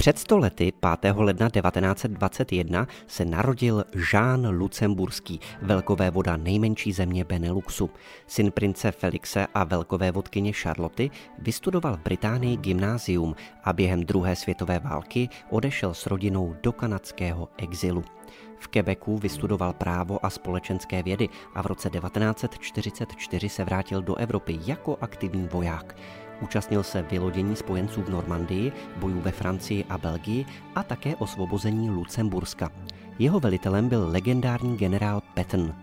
Před stolety 5. ledna 1921 se narodil Jean Lucemburský, velkové voda nejmenší země Beneluxu. Syn prince Felixe a velkové vodkyně Charloty vystudoval v Británii gymnázium a během druhé světové války odešel s rodinou do kanadského exilu. V Quebecu vystudoval právo a společenské vědy a v roce 1944 se vrátil do Evropy jako aktivní voják. Účastnil se vylodění spojenců v Normandii, bojů ve Francii a Belgii a také osvobození Lucemburska. Jeho velitelem byl legendární generál Patton.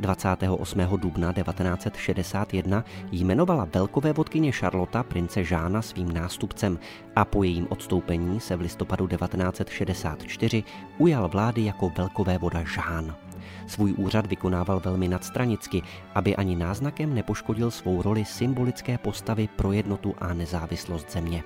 28. dubna 1961 jmenovala velkové vodkyně Charlotta prince Žána svým nástupcem a po jejím odstoupení se v listopadu 1964 ujal vlády jako velkové voda Žán. Svůj úřad vykonával velmi nadstranicky, aby ani náznakem nepoškodil svou roli symbolické postavy pro jednotu a nezávislost země.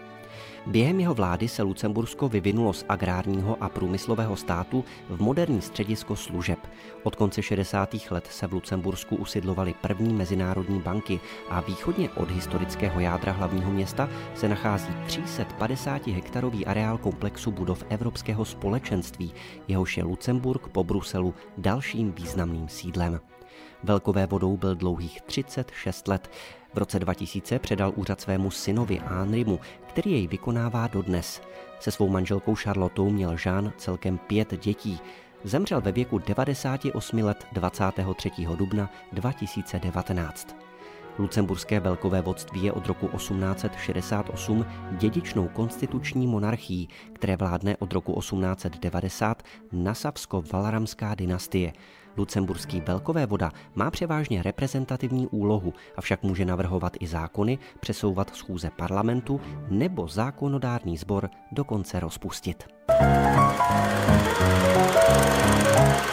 Během jeho vlády se Lucembursko vyvinulo z agrárního a průmyslového státu v moderní středisko služeb. Od konce 60. let se v Lucembursku usidlovaly první mezinárodní banky a východně od historického jádra hlavního města se nachází 350 hektarový areál komplexu budov Evropského společenství, jehož je Lucemburg po Bruselu dalším významným sídlem. Velkové vodou byl dlouhých 36 let. V roce 2000 předal úřad svému synovi Anrimu, který jej vykonává dodnes. Se svou manželkou Charlotou měl Jean celkem pět dětí. Zemřel ve věku 98 let 23. dubna 2019. Lucemburské velkové vodství je od roku 1868 dědičnou konstituční monarchií, které vládne od roku 1890 Nasavsko-Valaramská dynastie. Lucemburský velkové voda má převážně reprezentativní úlohu, avšak může navrhovat i zákony, přesouvat schůze parlamentu nebo zákonodárný sbor dokonce rozpustit. Thank you.